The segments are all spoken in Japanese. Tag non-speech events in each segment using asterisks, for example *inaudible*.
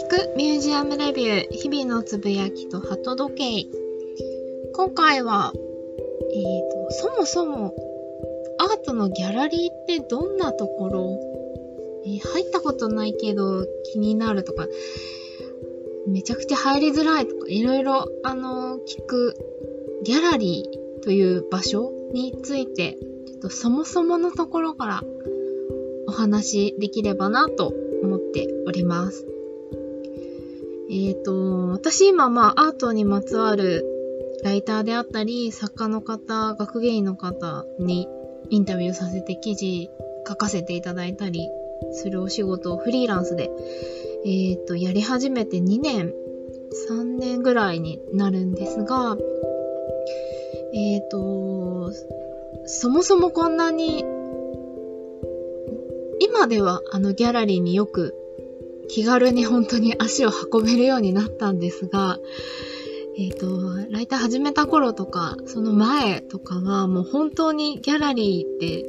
聞くミュージアムレビュー日々のつぶやきと鳩時計今回は、えーと、そもそもアートのギャラリーってどんなところ、えー、入ったことないけど気になるとかめちゃくちゃ入りづらいとかいろいろあの、聞くギャラリーという場所についてちょっとそもそものところからお話できればなと思っております。えっ、ー、と、私今まあアートにまつわるライターであったり、作家の方、学芸員の方にインタビューさせて記事書かせていただいたりするお仕事をフリーランスで、えっ、ー、と、やり始めて2年、3年ぐらいになるんですが、えっ、ー、と、そもそもこんなに、今ではあのギャラリーによく気軽に本当に足を運べるようになったんですが、えっ、ー、と、ライター始めた頃とか、その前とかはもう本当にギャラリーって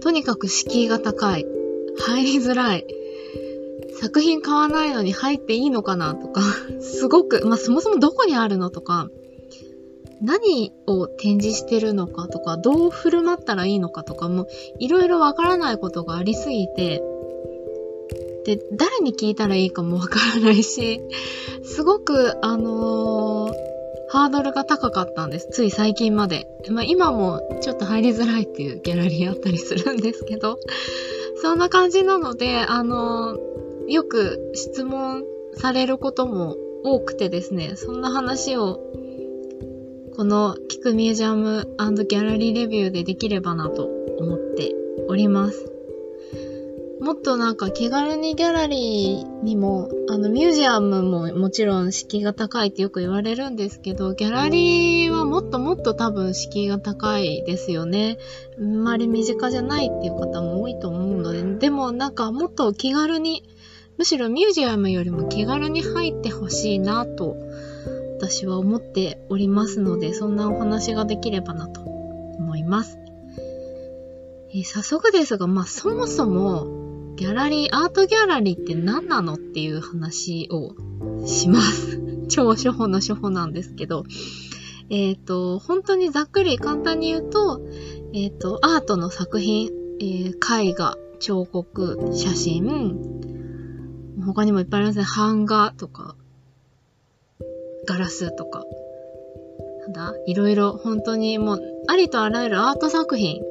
とにかく敷居が高い。入りづらい。作品買わないのに入っていいのかなとか、すごく、まあ、そもそもどこにあるのとか、何を展示してるのかとか、どう振る舞ったらいいのかとかも、いろいろわからないことがありすぎて、で、誰に聞いたらいいかもわからないし、すごく、あのー、ハードルが高かったんです。つい最近まで。まあ今もちょっと入りづらいっていうギャラリーあったりするんですけど、そんな感じなので、あのー、よく質問されることも多くてですね、そんな話をこの聞くミュージアムギャラリーレビューでできればなと思っております。もっとなんか気軽にギャラリーにも、あのミュージアムももちろん敷居が高いってよく言われるんですけど、ギャラリーはもっともっと多分敷居が高いですよね。あんまり身近じゃないっていう方も多いと思うので、でもなんかもっと気軽に、むしろミュージアムよりも気軽に入ってほしいなと私は思っておりますので、そんなお話ができればなと思います。え、早速ですが、まあそもそもギャラリー、アートギャラリーって何なのっていう話をします。*laughs* 超初歩の初歩なんですけど、えっ、ー、と、本当にざっくり簡単に言うと、えっ、ー、と、アートの作品、えー、絵画、彫刻、写真、他にもいっぱいありますね。版画とか、ガラスとか、なんだいろいろ本当にもう、ありとあらゆるアート作品を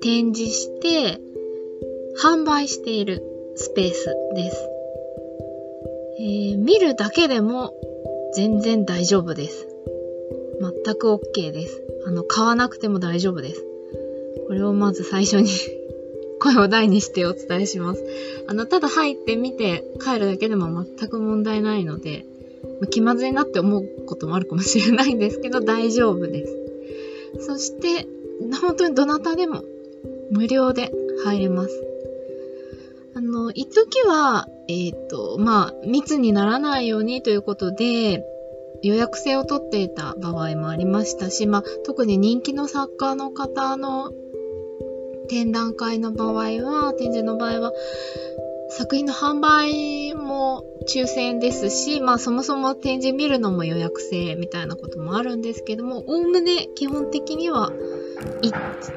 展示して、販売しているスペースです。えー、見るだけでも全然大丈夫です。全く OK です。あの、買わなくても大丈夫です。これをまず最初に *laughs* 声を大にしてお伝えします。あの、ただ入ってみて帰るだけでも全く問題ないので、気まずいなって思うこともあるかもしれないんですけど、大丈夫です。そして、本当にどなたでも無料で入れます。あの、一時は、えっ、ー、と、まあ、密にならないようにということで、予約制を取っていた場合もありましたし、まあ、特に人気の作家の方の展覧会の場合は、展示の場合は、作品の販売も抽選ですし、まあそもそも展示見るのも予約制みたいなこともあるんですけども、おおむね基本的には、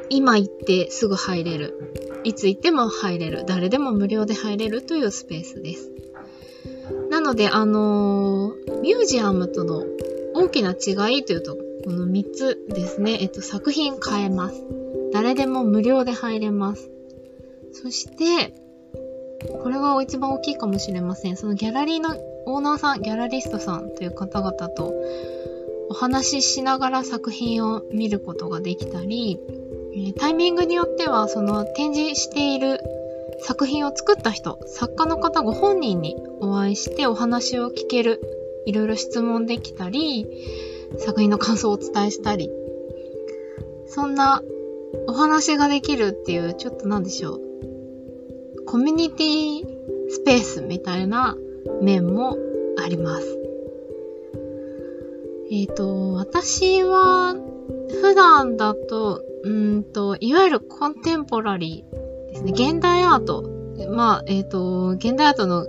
今行ってすぐ入れる。いつ行っても入れる、誰でも無料で入れるというスペースです。なので、あのー、ミュージアムとの大きな違いというと、この3つですね。えっと、作品変えます。誰でも無料で入れます。そして、これが一番大きいかもしれません。そのギャラリーのオーナーさん、ギャラリストさんという方々とお話ししながら作品を見ることができたり、えタイミングによっては、その展示している作品を作った人、作家の方ご本人にお会いしてお話を聞ける、いろいろ質問できたり、作品の感想をお伝えしたり、そんなお話ができるっていう、ちょっとなんでしょう。コミュニティスペースみたいな面もあります。えっ、ー、と、私は普段だとうんと、いわゆるコンテンポラリーですね。現代アート。まあ、えっ、ー、と、現代アートの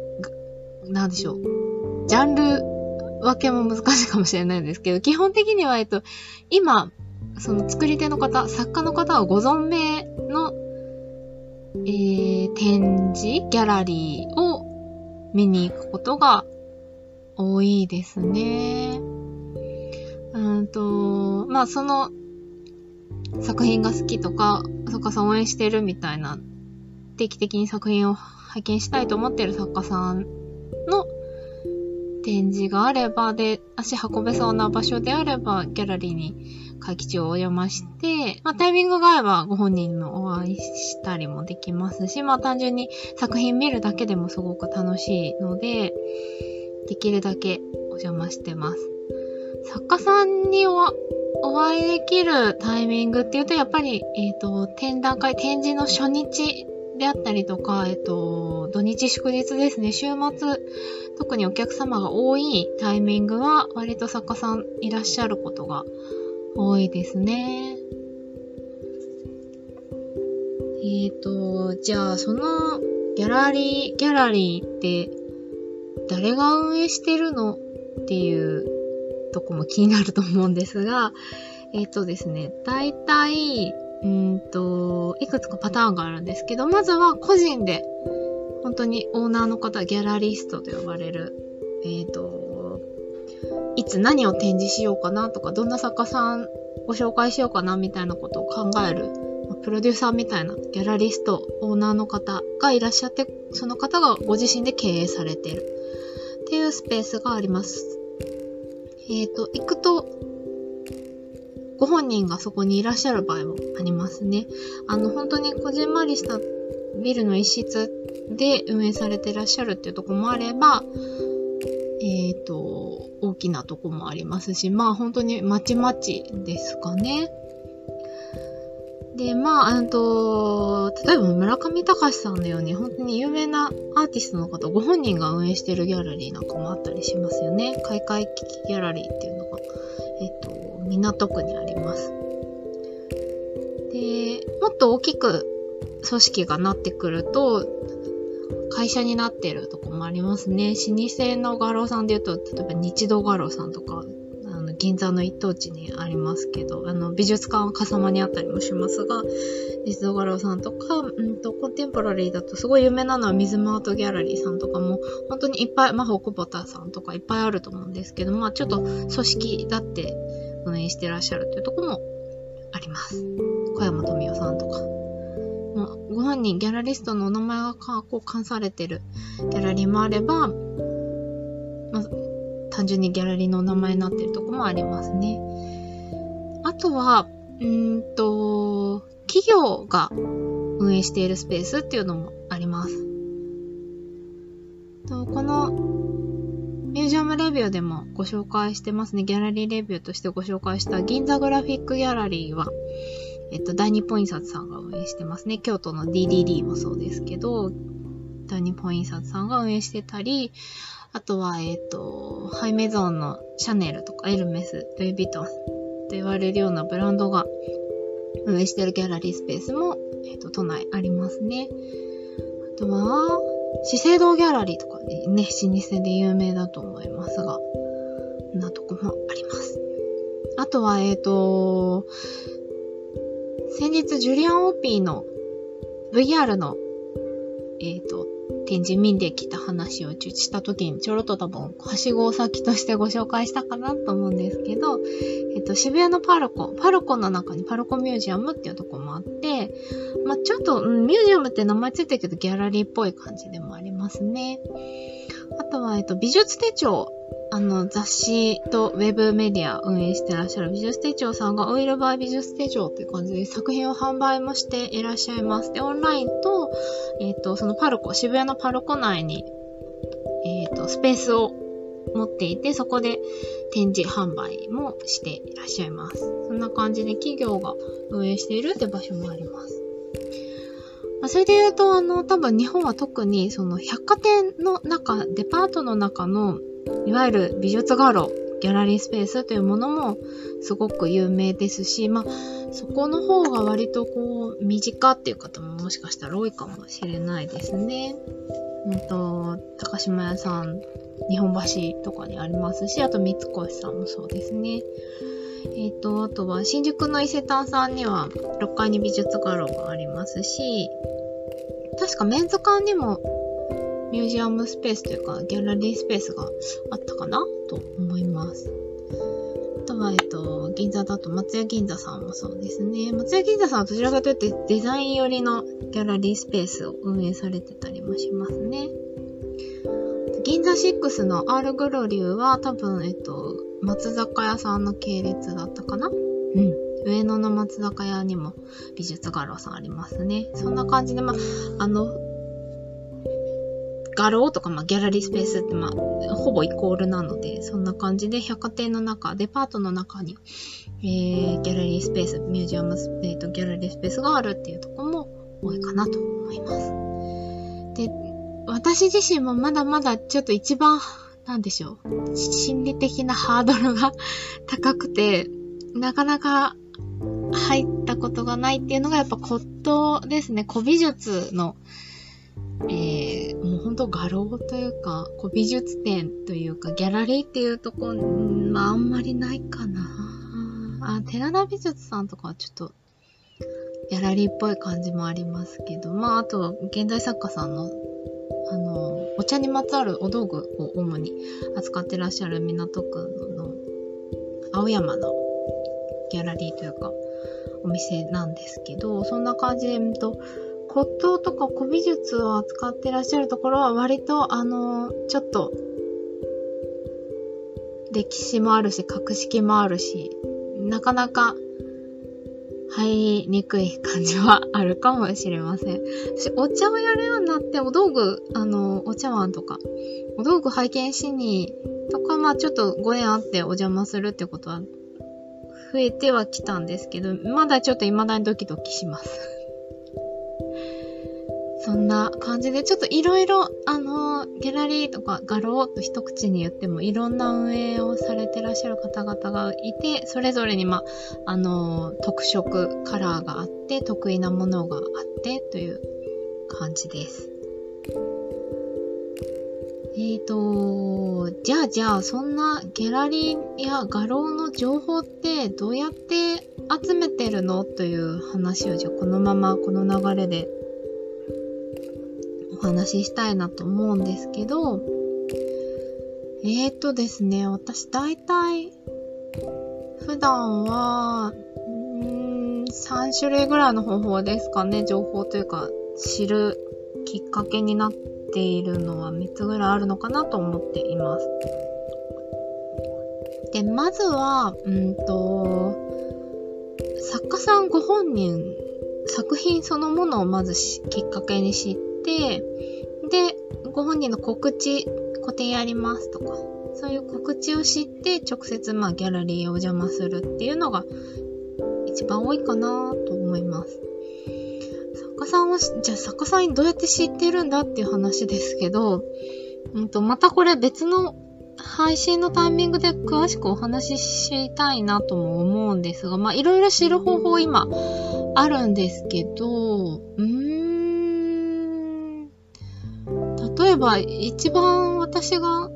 なんでしょう。ジャンル分けも難しいかもしれないんですけど、基本的には、えっと、今、その作り手の方、作家の方はご存命の、えー、展示、ギャラリーを見に行くことが多いですね。うんと、まあその作品が好きとか、作家さん応援してるみたいな、定期的に作品を拝見したいと思ってる作家さんの展示があれば、で、足運べそうな場所であれば、ギャラリーに会期中をお邪魔して、まあ、タイミングが合えばご本人のお会いしたりもできますし、まあ、単純に作品見るだけでもすごく楽しいので、できるだけお邪魔してます。作家さんにお会いできるタイミングっていうと、やっぱり、えっ、ー、と、展覧会、展示の初日であったりとか、えっ、ー、と、土日祝日ですね、週末、特にお客様が多いタイミングは、割と作家さんいらっしゃることが多いですね。えっ、ー、と、じゃあ、その、ギャラリー、ギャラリーって、誰が運営してるのっていうとこも気になると思うんですが、えっ、ー、とですね、大体、うんと、いくつかパターンがあるんですけど、まずは個人で、本当にオーナーの方、ギャラリストと呼ばれる、えっ、ー、と、いつ何を展示しようかなとか、どんな作家さんご紹介しようかなみたいなことを考える、プロデューサーみたいなギャラリスト、オーナーの方がいらっしゃって、その方がご自身で経営されているっていうスペースがあります。えっ、ー、と、行くと、ご本人がそこにいらっしゃる場合もありますね。あの、本当にこじんまりしたビルの一室で運営されてらっしゃるっていうとこもあれば、えっ、ー、と、大きなとこもありますし、まあ本当にまちまちですかね。で、まあ、うんと、例えば村上隆さんのように本当に有名なアーティストの方、ご本人が運営しているギャラリーなんかもあったりしますよね。開会危機ギャラリーっていうのが、えっ、と、港区にあります。で、もっと大きく組織がなってくると、会社になってるとこもありますね。老舗の画廊さんで言うと、例えば日動画廊さんとか、銀座の一等地にありますけど、あの美術館は笠間にあったりもしますが、日動画廊さんとか、うんと、コンテンポラリーだとすごい有名なのは水マートギャラリーさんとかも、本当にいっぱい、マホ久保田さんとかいっぱいあると思うんですけど、まあちょっと組織だって運営してらっしゃるというところもあります。小山富代さんとか。まあ、ご本人、ギャラリストのお名前がこう関されてるギャラリーもあれば、単純にギャラリーの名前になってるとこもありますね。あとは、うんと、企業が運営しているスペースっていうのもあります。とこのミュージアムレビューでもご紹介してますね。ギャラリーレビューとしてご紹介した銀座グラフィックギャラリーは、えっと、大日本印刷さんが運営してますね。京都の DDD もそうですけど、大日本印刷さんが運営してたり、あとは、えっ、と、ハイメゾンのシャネルとかエルメス、ルイ・ヴィトンと言われるようなブランドが運営してるギャラリースペースも、えっ、と、都内ありますね。あとは、資生堂ギャラリーとかね、老舗で有名だと思いますが、なとこもあります。あとは、えっ、ー、と、先日ジュリアン・オーピーの VR の、えっ、ー、と、展示見できた話をした時にちょろっと多分、はしご先としてご紹介したかなと思うんですけど、えっと、渋谷のパルコ、パルコの中にパルコミュージアムっていうとこもあって、まあ、ちょっと、うん、ミュージアムって名前ついてるけどギャラリーっぽい感じでもありますね。あとは、えっと、美術手帳あの、雑誌とウェブメディア運営してらっしゃる美術手帳さんが、 OIL by 美術手帳っていう感じで作品を販売もしていらっしゃいます。で、オンラインと、えっ、ー、と、そのパルコ、渋谷のパルコ内に、えっ、ー、と、スペースを持っていて、そこで展示販売もしていらっしゃいます。そんな感じで企業が運営しているって場所もあります。まあ、それで言うと、あの、多分日本は特にその百貨店の中、デパートの中のいわゆる美術画廊、ギャラリースペースというものもすごく有名ですし、まあ、そこの方が割とこう、身近っていう方ももしかしたら多いかもしれないですね。うんと、高島屋さん、日本橋とかにありますし、あと三越さんもそうですね。えっ、ー、と、あとは新宿の伊勢丹さんには6階に美術画廊がありますし、確かメンズ館にもミュージアムスペースというかギャラリースペースがあったかなと思います。あとは、えっと、銀座だと松屋銀座さんもそうですね。松屋銀座さんはどちらかというとデザイン寄りのギャラリースペースを運営されてたりもしますね。銀座6のアールグロリューは多分、えっと、松坂屋さんの系列だったかな？うん。上野の松坂屋にも美術画廊さんありますね。そんな感じで、まあ、あの、画廊とか、まあ、ギャラリースペースって、まあ、ほぼイコールなので、そんな感じで百貨店の中、デパートの中に、えー、ギャラリースペース、ミュージアムスペースと、ギャラリースペースがあるっていうとこも多いかなと思います。で、私自身もまだまだちょっと一番、なんでしょう、心理的なハードルが *laughs* 高くて、なかなか入ったことがないっていうのがやっぱ骨董ですね。古美術のえー、もう本当画廊というか、こう美術展というか、ギャラリーっていうとこ、まああんまりないかな。あ、寺田美術さんとかはちょっと、ギャラリーっぽい感じもありますけど、まああとは、現代作家さんの、あの、お茶にまつわるお道具を主に扱ってらっしゃる港区の青山のギャラリーというか、お店なんですけど、そんな感じで、うんと、骨董とか古美術を扱ってらっしゃるところは割とあのちょっと歴史もあるし格式もあるしなかなか入りにくい感じはあるかもしれません。私、お茶をやるようになって、お道具、あの、お茶碗とか、お道具拝見しに、とか、まあちょっとご縁あってお邪魔するってことは増えてはきたんですけど、まだちょっと未だにドキドキします。そんな感じで、ちょっといろいろ、あの、ギャラリーとか画廊と一口に言っても、いろんな運営をされてらっしゃる方々がいて、それぞれに、まあ、あの、特色、カラーがあって、得意なものがあって、という感じです。えーと、じゃあじゃあ、そんなギャラリーや画廊の情報ってどうやって集めてるの？という話を、じゃあこのままこの流れで話ししたいなと思うんですけど、えーとですね、私大体、普段は、ん、3種類ぐらいの方法ですかね、情報というか、知るきっかけになっているのは3つぐらいあるのかなと思っています。で、まずは、うんと、作家さんご本人、作品そのものをまずきっかけに知って、で、ご本人の告知、個展やりますとか、そういう告知を知って、直接まあギャラリーへお邪魔するっていうのが一番多いかなと思います。作家さんは、じゃあ作家さんにどうやって知ってるんだっていう話ですけど、うんと、またこれ別の配信のタイミングで詳しくお話ししたいなとも思うんですが、まあいろいろ知る方法今あるんですけど、うんえば、一番私が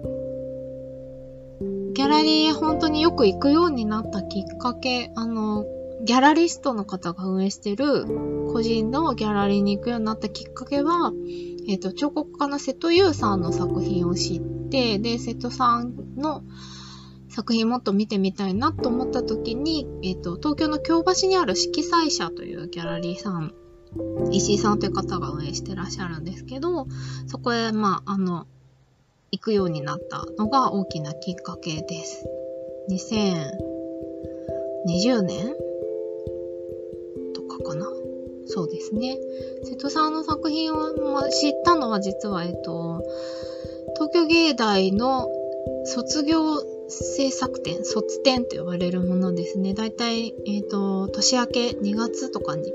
ギャラリー本当によく行くようになったきっかけ、あの、ギャラリストの方が運営してる個人のギャラリーに行くようになったきっかけは、えっ、ー、と、彫刻家の瀬戸優さんの作品を知って、で、瀬戸さんの作品もっと見てみたいなと思った時に、えっ、ー、と、東京の京橋にある色彩社というギャラリーさん石井さんという方が運営してらっしゃるんですけど、そこへ、まあ、あの、行くようになったのが大きなきっかけです。2020年とかかな。そうですね。瀬戸さんの作品を、まあ、知ったのは実は、えっと、東京芸大の卒業制作展、卒展と呼ばれるものですね。だいたい、えっ、と、年明け2月とかに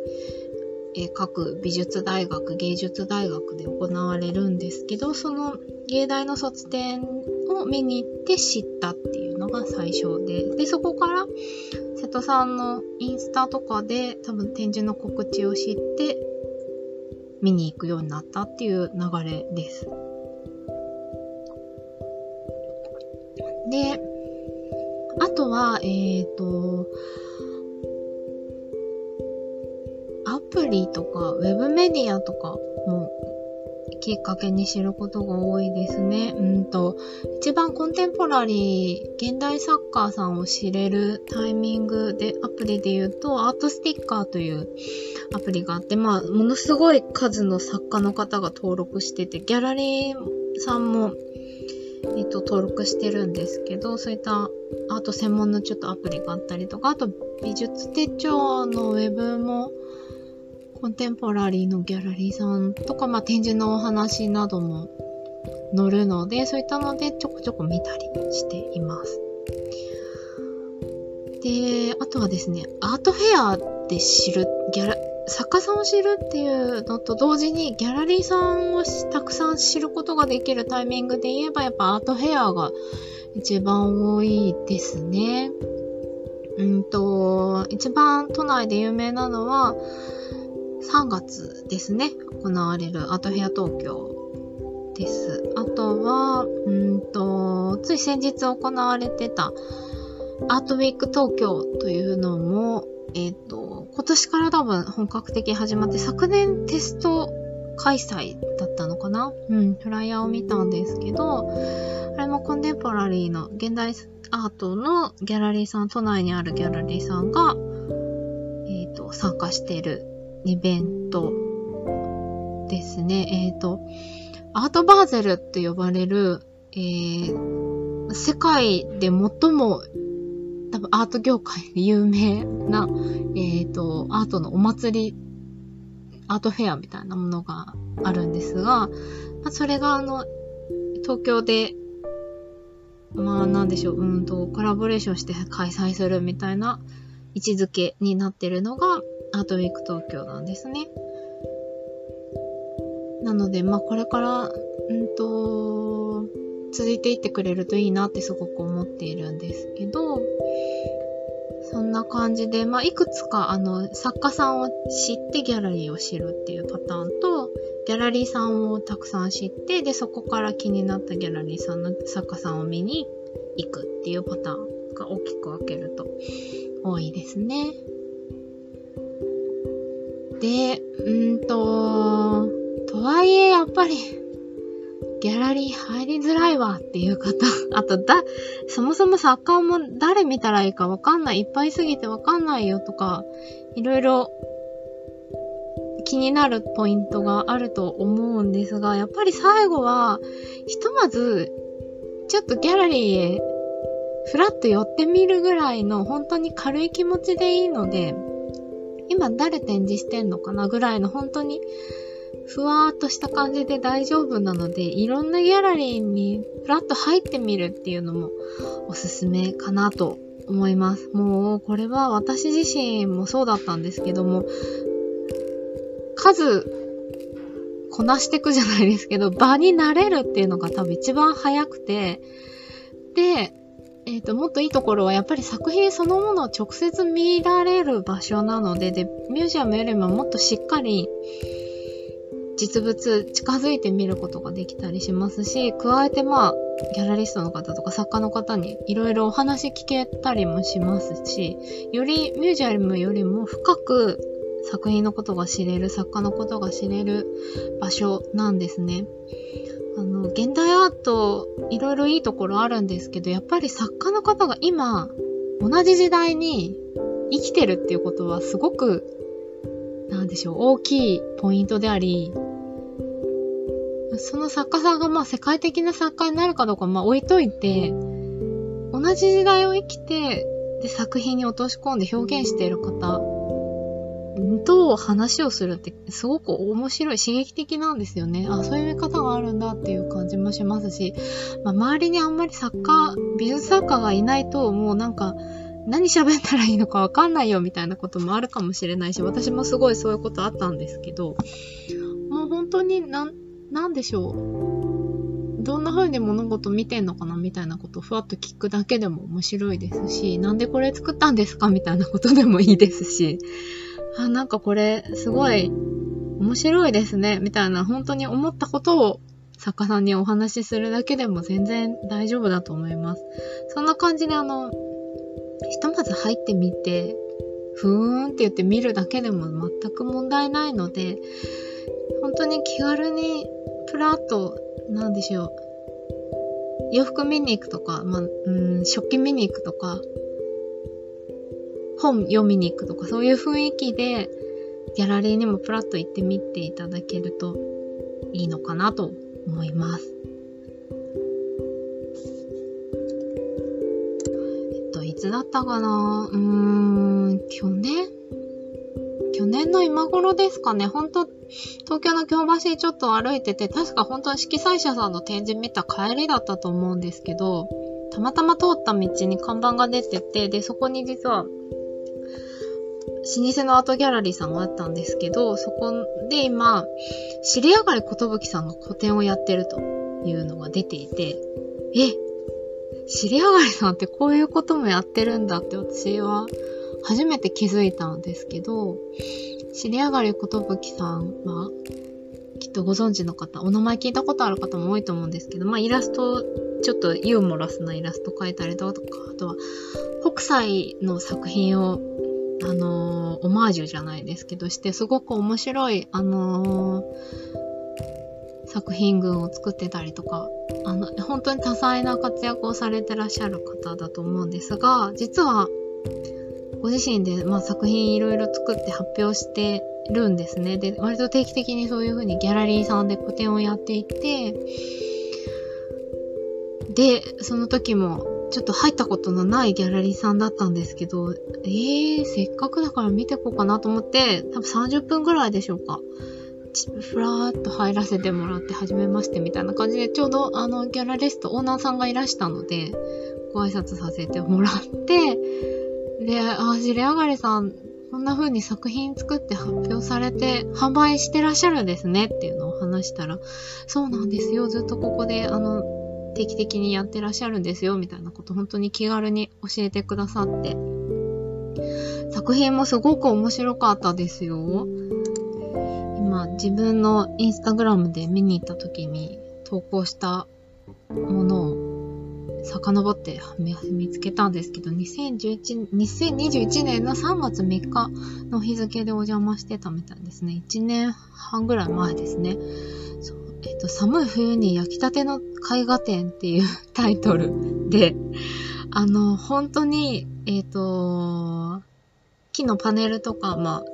え各美術大学芸術大学で行われるんですけどその芸大の卒展を見に行って知ったっていうのが最初ででそこから瀬戸さんのインスタとかで多分展示の告知を知って見に行くようになったっていう流れです。であとはえっ、ー、とプリとか、ウェブメディアとかもきっかけに知ることが多いですね。うんと、一番コンテンポラリー、現代サッカーさんを知れるタイミングで、アプリで言うと、アートスティッカーというアプリがあって、まあ、ものすごい数の作家の方が登録してて、ギャラリーさんも、えっと、登録してるんですけど、そういったアート専門のちょっとアプリがあったりとか、あと美術手帳のウェブもコンテンポラリーのギャラリーさんとか、まあ、展示のお話なども載るので、そういったのでちょこちょこ見たりしています。で、あとはですね、アートフェアで知る、ギャラ、作家さんを知るっていうのと同時にギャラリーさんをたくさん知ることができるタイミングで言えばやっぱアートフェアが一番多いですね。うんと、一番都内で有名なのは、3月ですね、行われるアートフェア東京です。あとは、うんと、つい先日行われてたアートウィーク東京というのも、えっ、ー、と、今年から多分本格的に始まって、昨年テスト開催だったのかな？うん、フライヤーを見たんですけど、あれもコンテンポラリーの現代アートのギャラリーさん、都内にあるギャラリーさんが、えっ、ー、と、参加しているイベントですね。えっ、ー、と、アートバーゼルって呼ばれる、えー、世界で最も多分アート業界で有名な、えっ、ー、と、アートのお祭り、アートフェアみたいなものがあるんですが、まあ、それがあの、東京で、まあなんでしょう、うんと、コラボレーションして開催するみたいな位置づけになってるのが、アートウィーク東京なんですね。なので、まあこれから、うんと、続いていってくれるといいなってすごく思っているんですけど、そんな感じで、まあいくつかあの作家さんを知ってギャラリーを知るっていうパターンと、ギャラリーさんをたくさん知って、で、そこから気になったギャラリーさんの作家さんを見に行くっていうパターンが大きく分けると多いですね。で、うんと、とはいえ、やっぱり、ギャラリー入りづらいわっていう方、*laughs* あとだ、そもそも作家も誰見たらいいかわかんない、いっぱいすぎてわかんないよとか、いろいろ気になるポイントがあると思うんですが、やっぱり最後は、ひとまず、ちょっとギャラリーへ、ふらっと寄ってみるぐらいの本当に軽い気持ちでいいので、今誰展示してんのかなぐらいの本当にふわーっとした感じで大丈夫なので、いろんなギャラリーにふらっと入ってみるっていうのもおすすめかなと思います。もうこれは私自身もそうだったんですけども、数こなしていくじゃないですけど、場に慣れるっていうのが多分一番早くて、で、えっ、ー、と、もっといいところはやっぱり作品そのものを直接見られる場所なので、で、ミュージアムよりももっとしっかり実物近づいて見ることができたりしますし、加えてまあ、ギャラリストの方とか作家の方にいろいろお話聞けたりもしますし、よりミュージアムよりも深く作品のことが知れる、作家のことが知れる場所なんですね。あの、現代アート、いろいろいいところあるんですけど、やっぱり作家の方が今、同じ時代に生きてるっていうことはすごく、なんでしょう、大きいポイントであり、その作家さんがまあ世界的な作家になるかどうかまあ置いといて、同じ時代を生きて、で作品に落とし込んで表現している方と話をするってすごく面白い、刺激的なんですよね。あ、そういう見方があるんだっていう感じもしますし、まあ、周りにあんまり作家、美術作家がいないと、もうなんか、何喋ったらいいのかわかんないよみたいなこともあるかもしれないし、私もすごいそういうことあったんですけど、もう本当にな、なんでしょう。どんな風に物事見てんのかなみたいなことをふわっと聞くだけでも面白いですし、なんでこれ作ったんですかみたいなことでもいいですし、あ、なんかこれ、すごい、面白いですね、みたいな、本当に思ったことを作家さんにお話しするだけでも全然大丈夫だと思います。そんな感じであの、ひとまず入ってみて、ふーんって言って見るだけでも全く問題ないので、本当に気軽にプラッと、なんでしょう、洋服見に行くとか、まあ、うん、食器見に行くとか、本読みに行くとか、そういう雰囲気で、ギャラリーにもプラッと行ってみていただけるといいのかなと思います。えっと、いつだったかな？うーん、去年？去年の今頃ですかね。ほんと、東京の京橋ちょっと歩いてて、確か本当に色彩社さんの展示見た帰りだったと思うんですけど、たまたま通った道に看板が出てて、で、そこに実は老舗のアートギャラリーさんがあったんですけど、そこで今、知り上がりことぶきさんが個展をやってるというのが出ていて、え、知り上がりさんってこういうこともやってるんだって私は初めて気づいたんですけど、知り上がりことぶきさんは、きっとご存知の方、お名前聞いたことある方も多いと思うんですけど、まあイラスト、ちょっとユーモラスなイラスト描いたりとか、あとは北斎の作品をあのー、オマージュじゃないですけどして、すごく面白い、あのー、作品群を作ってたりとか、あの、本当に多彩な活躍をされてらっしゃる方だと思うんですが、実は、ご自身で、まあ、作品いろいろ作って発表してるんですね。で、割と定期的にそういう風にギャラリーさんで個展をやっていて、で、その時もちょっと入ったことのないギャラリーさんだったんですけど、えー、せっかくだから見てこうかなと思って、多分30分ぐらいでしょうか。ふらーっと入らせてもらって、初めましてみたいな感じで、ちょうどあの、ギャラリスト、オーナーさんがいらしたので、ご挨拶させてもらって、で、あ、知り上がりさん、こんな風に作品作って発表されて、販売してらっしゃるんですねっていうのを話したら、そうなんですよ、ずっとここで、あの、定期的にやってらっしゃるんですよ、みたいなこと本当に気軽に教えてくださって。作品もすごく面白かったですよ。今、自分のインスタグラムで見に行った時に投稿したものを遡って見つけたんですけど、2011、2021年の3月3日の日付でお邪魔してたみたいですね。1年半ぐらい前ですね。えっと、寒い冬に焼きたての絵画展っていう *laughs* タイトルで、あの、本当に、えっ、と、木のパネルとか、まあ、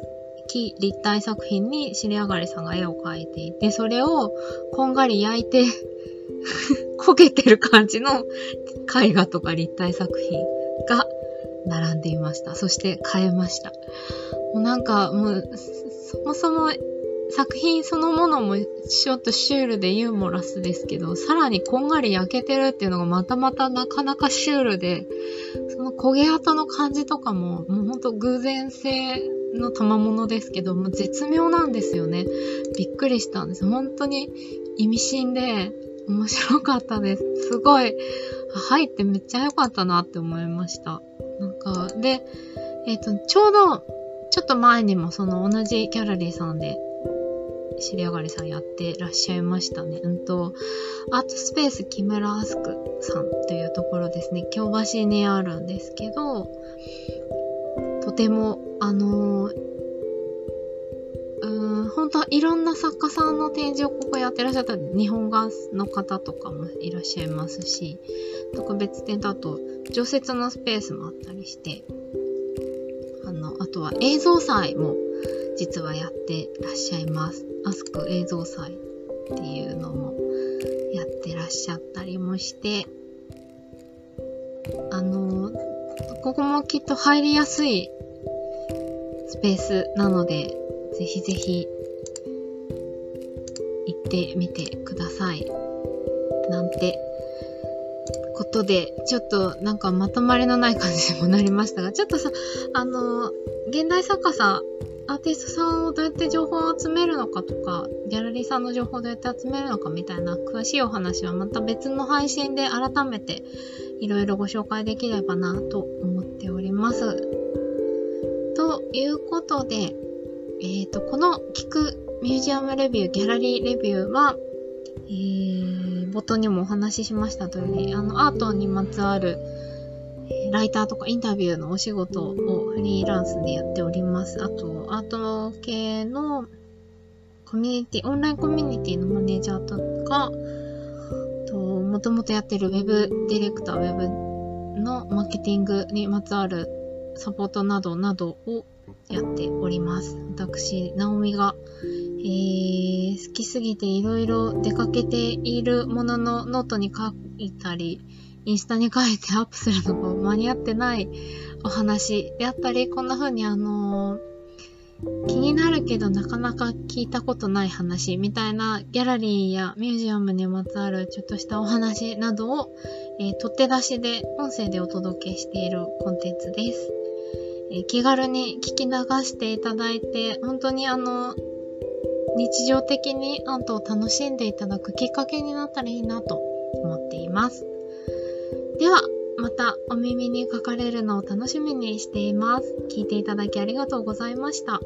木立体作品に尻上がりさんが絵を描いていて、それをこんがり焼いて *laughs* 焦げてる感じの絵画とか立体作品が並んでいました。そして買えました。もうなんか、もう、そもそも作品そのものもちょっとシュールでユーモラスですけど、さらにこんがり焼けてるっていうのがまたまたなかなかシュールで、その焦げ跡の感じとかも、もうほんと偶然性の賜物ですけど、もう絶妙なんですよね。びっくりしたんです。本当に意味深で面白かったです。すごい、入ってめっちゃ良かったなって思いました。なんか、で、えっ、ー、と、ちょうど、ちょっと前にもその同じギャラリーさんで知り上がりさんやってらっしゃいましたね。うんと、アートスペース木村アスクさんというところですね。京橋にあるんですけど、とても、あのうん、本当はいろんな作家さんの展示をここやってらっしゃった日本画の方とかもいらっしゃいますし、特別展だと常設のスペースもあったりして、あの、あとは映像祭も実はやってらっしゃいます。アスク映像祭っていうのもやってらっしゃったりもして、あの、ここもきっと入りやすいスペースなので、ぜひぜひ行ってみてください。なんてことで、ちょっとなんかまとまりのない感じにもなりましたが、ちょっとさ、あの、現代作家さんアーティストさんをどうやって情報を集めるのかとか、ギャラリーさんの情報をどうやって集めるのかみたいな詳しいお話はまた別の配信で改めていろいろご紹介できればなと思っております。ということで、えっ、ー、と、この聞くミュージアムレビュー、ギャラリーレビューは、えー、冒頭にもお話ししました通り、あの、アートにまつわる、えライターとかインタビューのお仕事をフリーランスでやっております。あと、アート系のコミュニティ、オンラインコミュニティのマネージャーとか、と、もともとやってるウェブディレクター、ウェブのマーケティングにまつわるサポートなどなどをやっております。私、ナオミが、えー、好きすぎていろいろ出かけているもののノートに書いたり、インスタに書いてアップするのが間に合ってないお話であったり、こんな風にあのー気になるけどなかなか聞いたことない話みたいなギャラリーやミュージアムにまつわるちょっとしたお話などを、えー、取って出しで音声でお届けしているコンテンツです。えー、気軽に聞き流していただいて、本当にあの、日常的にアートを楽しんでいただくきっかけになったらいいなと思っています。では、またお耳にかかれるのを楽しみにしています。聞いていただきありがとうございました。